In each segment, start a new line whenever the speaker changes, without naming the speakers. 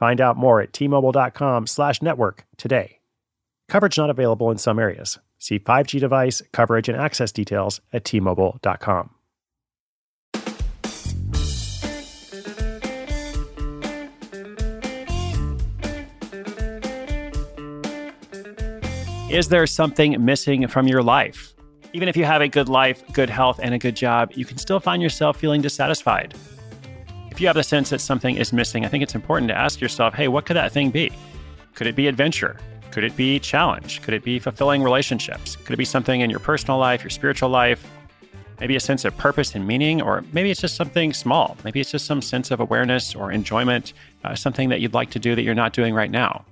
Find out more at tmobile.com slash network today. Coverage not available in some areas. See 5G device, coverage, and access details at tmobile.com. Is there something missing from your life? Even if you have a good life, good health, and a good job, you can still find yourself feeling dissatisfied. If you have the sense that something is missing, I think it's important to ask yourself hey, what could that thing be? Could it be adventure? Could it be challenge? Could it be fulfilling relationships? Could it be something in your personal life, your spiritual life? Maybe a sense of purpose and meaning, or maybe it's just something small. Maybe it's just some sense of awareness or enjoyment, uh, something that you'd like to do that you're not doing right now.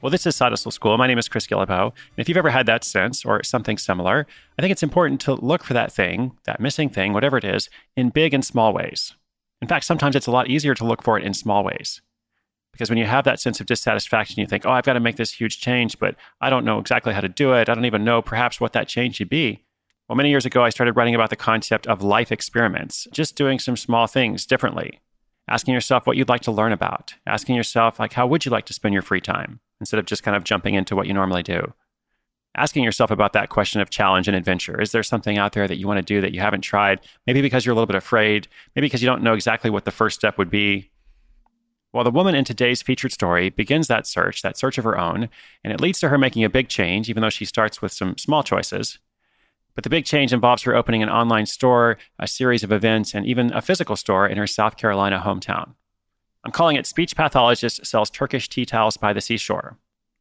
Well, this is Side Hustle School. My name is Chris Guillebeau. And if you've ever had that sense or something similar, I think it's important to look for that thing, that missing thing, whatever it is, in big and small ways. In fact, sometimes it's a lot easier to look for it in small ways. Because when you have that sense of dissatisfaction, you think, oh, I've got to make this huge change, but I don't know exactly how to do it. I don't even know perhaps what that change should be. Well, many years ago, I started writing about the concept of life experiments, just doing some small things differently. Asking yourself what you'd like to learn about. Asking yourself, like, how would you like to spend your free time instead of just kind of jumping into what you normally do? Asking yourself about that question of challenge and adventure. Is there something out there that you want to do that you haven't tried? Maybe because you're a little bit afraid, maybe because you don't know exactly what the first step would be. Well, the woman in today's featured story begins that search, that search of her own, and it leads to her making a big change, even though she starts with some small choices. But the big change involves her opening an online store, a series of events, and even a physical store in her South Carolina hometown. I'm calling it Speech Pathologist Sells Turkish Tea Towels by the Seashore.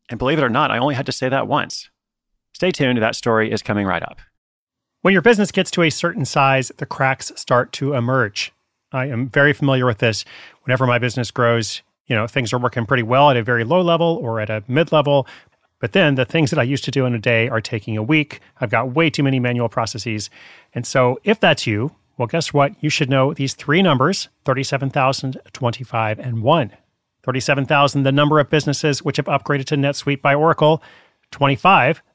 And believe it or not, I only had to say that once. Stay tuned, that story is coming right up. When your business gets to a certain size, the cracks start to emerge. I am very familiar with this. Whenever my business grows, you know, things are working pretty well at a very low level or at a mid level. But then the things that I used to do in a day are taking a week. I've got way too many manual processes. And so if that's you, well, guess what? You should know these three numbers 37,000, 25, and 1. 37,000, the number of businesses which have upgraded to NetSuite by Oracle. 25,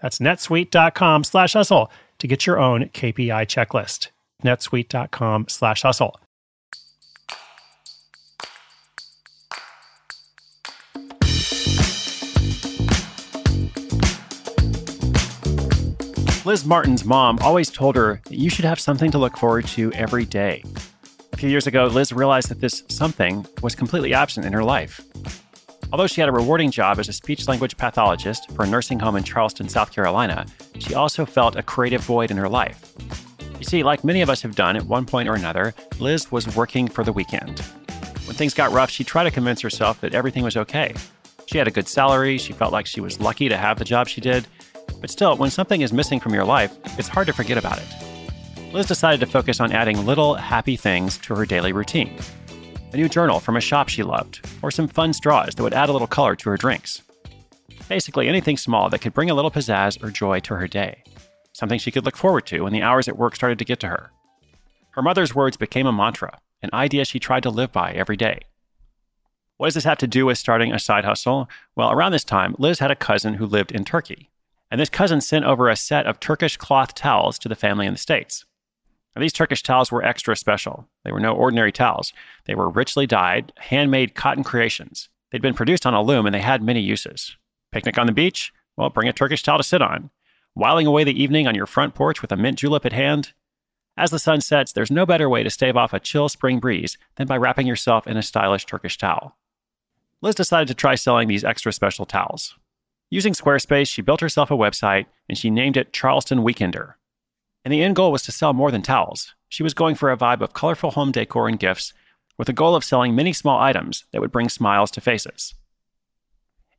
That's netsuite.com slash hustle to get your own KPI checklist. netsuite.com slash hustle. Liz Martin's mom always told her that you should have something to look forward to every day. A few years ago, Liz realized that this something was completely absent in her life. Although she had a rewarding job as a speech language pathologist for a nursing home in Charleston, South Carolina, she also felt a creative void in her life. You see, like many of us have done at one point or another, Liz was working for the weekend. When things got rough, she tried to convince herself that everything was okay. She had a good salary, she felt like she was lucky to have the job she did, but still, when something is missing from your life, it's hard to forget about it. Liz decided to focus on adding little happy things to her daily routine a new journal from a shop she loved, or some fun straws that would add a little color to her drinks. Basically, anything small that could bring a little pizzazz or joy to her day. Something she could look forward to when the hours at work started to get to her. Her mother's words became a mantra, an idea she tried to live by every day. What does this have to do with starting a side hustle? Well, around this time, Liz had a cousin who lived in Turkey. And this cousin sent over a set of Turkish cloth towels to the family in the States. Now, these Turkish towels were extra special. They were no ordinary towels. They were richly dyed, handmade cotton creations. They'd been produced on a loom and they had many uses. Picnic on the beach? Well, bring a Turkish towel to sit on. Whiling away the evening on your front porch with a mint julep at hand? As the sun sets, there's no better way to stave off a chill spring breeze than by wrapping yourself in a stylish Turkish towel. Liz decided to try selling these extra special towels. Using Squarespace, she built herself a website and she named it Charleston Weekender. And the end goal was to sell more than towels. She was going for a vibe of colorful home decor and gifts with the goal of selling many small items that would bring smiles to faces.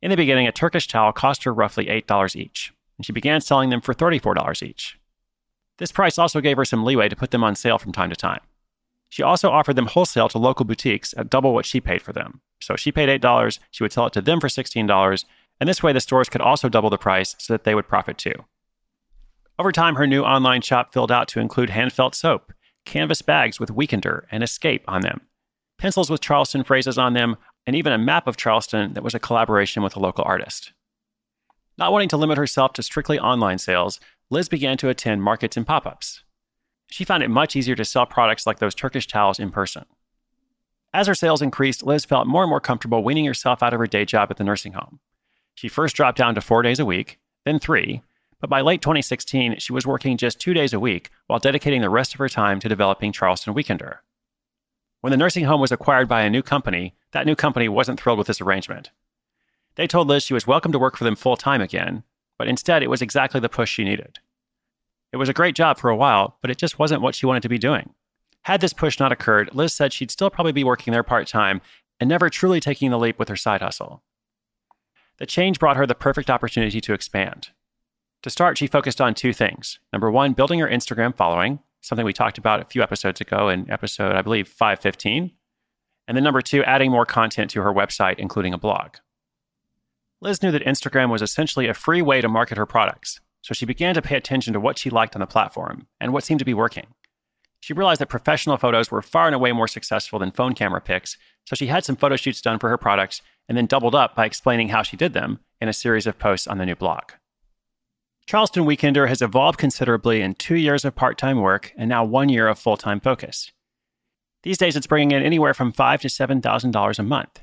In the beginning, a Turkish towel cost her roughly $8 each, and she began selling them for $34 each. This price also gave her some leeway to put them on sale from time to time. She also offered them wholesale to local boutiques at double what she paid for them. So she paid $8, she would sell it to them for $16, and this way the stores could also double the price so that they would profit too. Over time, her new online shop filled out to include hand felt soap, canvas bags with Weekender and Escape on them, pencils with Charleston phrases on them, and even a map of Charleston that was a collaboration with a local artist. Not wanting to limit herself to strictly online sales, Liz began to attend markets and pop ups. She found it much easier to sell products like those Turkish towels in person. As her sales increased, Liz felt more and more comfortable weaning herself out of her day job at the nursing home. She first dropped down to four days a week, then three, but by late 2016, she was working just two days a week while dedicating the rest of her time to developing Charleston Weekender. When the nursing home was acquired by a new company, that new company wasn't thrilled with this arrangement. They told Liz she was welcome to work for them full time again, but instead it was exactly the push she needed. It was a great job for a while, but it just wasn't what she wanted to be doing. Had this push not occurred, Liz said she'd still probably be working there part time and never truly taking the leap with her side hustle. The change brought her the perfect opportunity to expand. To start, she focused on two things. Number one, building her Instagram following, something we talked about a few episodes ago in episode, I believe, 515. And then number two, adding more content to her website, including a blog. Liz knew that Instagram was essentially a free way to market her products, so she began to pay attention to what she liked on the platform and what seemed to be working. She realized that professional photos were far and away more successful than phone camera pics, so she had some photo shoots done for her products and then doubled up by explaining how she did them in a series of posts on the new blog. Charleston Weekender has evolved considerably in two years of part time work and now one year of full time focus. These days, it's bringing in anywhere from five to seven thousand dollars a month.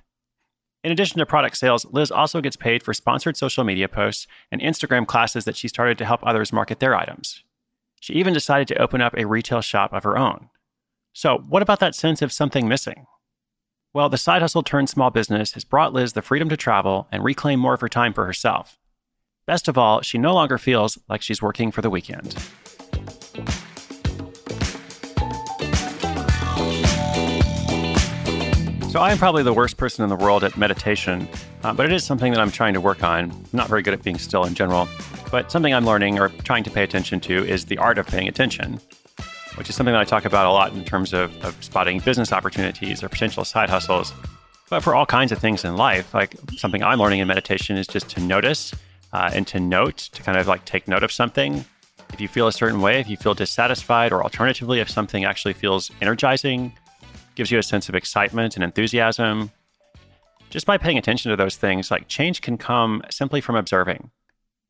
In addition to product sales, Liz also gets paid for sponsored social media posts and Instagram classes that she started to help others market their items. She even decided to open up a retail shop of her own. So, what about that sense of something missing? Well, the side hustle turned small business has brought Liz the freedom to travel and reclaim more of her time for herself. Best of all, she no longer feels like she's working for the weekend. So, I am probably the worst person in the world at meditation, uh, but it is something that I'm trying to work on. I'm not very good at being still in general, but something I'm learning or trying to pay attention to is the art of paying attention, which is something that I talk about a lot in terms of, of spotting business opportunities or potential side hustles. But for all kinds of things in life, like something I'm learning in meditation is just to notice uh, and to note, to kind of like take note of something. If you feel a certain way, if you feel dissatisfied, or alternatively, if something actually feels energizing, gives you a sense of excitement and enthusiasm, just by paying attention to those things, like change can come simply from observing.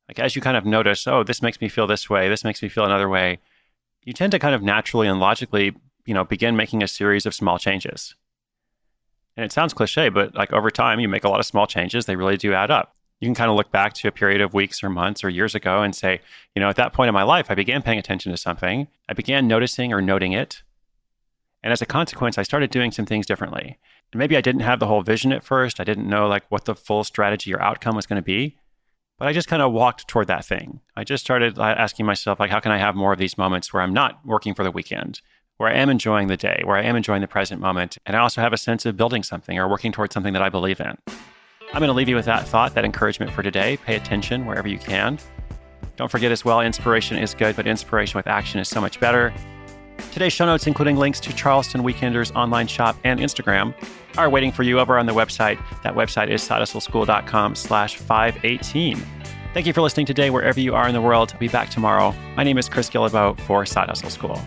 Like as you kind of notice, oh, this makes me feel this way, this makes me feel another way, you tend to kind of naturally and logically, you know, begin making a series of small changes. And it sounds cliche, but like over time, you make a lot of small changes. They really do add up you can kind of look back to a period of weeks or months or years ago and say, you know, at that point in my life, I began paying attention to something. I began noticing or noting it. And as a consequence, I started doing some things differently. And maybe I didn't have the whole vision at first. I didn't know like what the full strategy or outcome was going to be. But I just kind of walked toward that thing. I just started uh, asking myself, like, how can I have more of these moments where I'm not working for the weekend, where I am enjoying the day, where I am enjoying the present moment, and I also have a sense of building something or working towards something that I believe in. I'm going to leave you with that thought, that encouragement for today. Pay attention wherever you can. Don't forget as well, inspiration is good, but inspiration with action is so much better. Today's show notes, including links to Charleston Weekender's online shop and Instagram, are waiting for you over on the website. That website is sidehustleschool.com slash 518. Thank you for listening today, wherever you are in the world. I'll be back tomorrow. My name is Chris Guillebeau for Side Hustle School.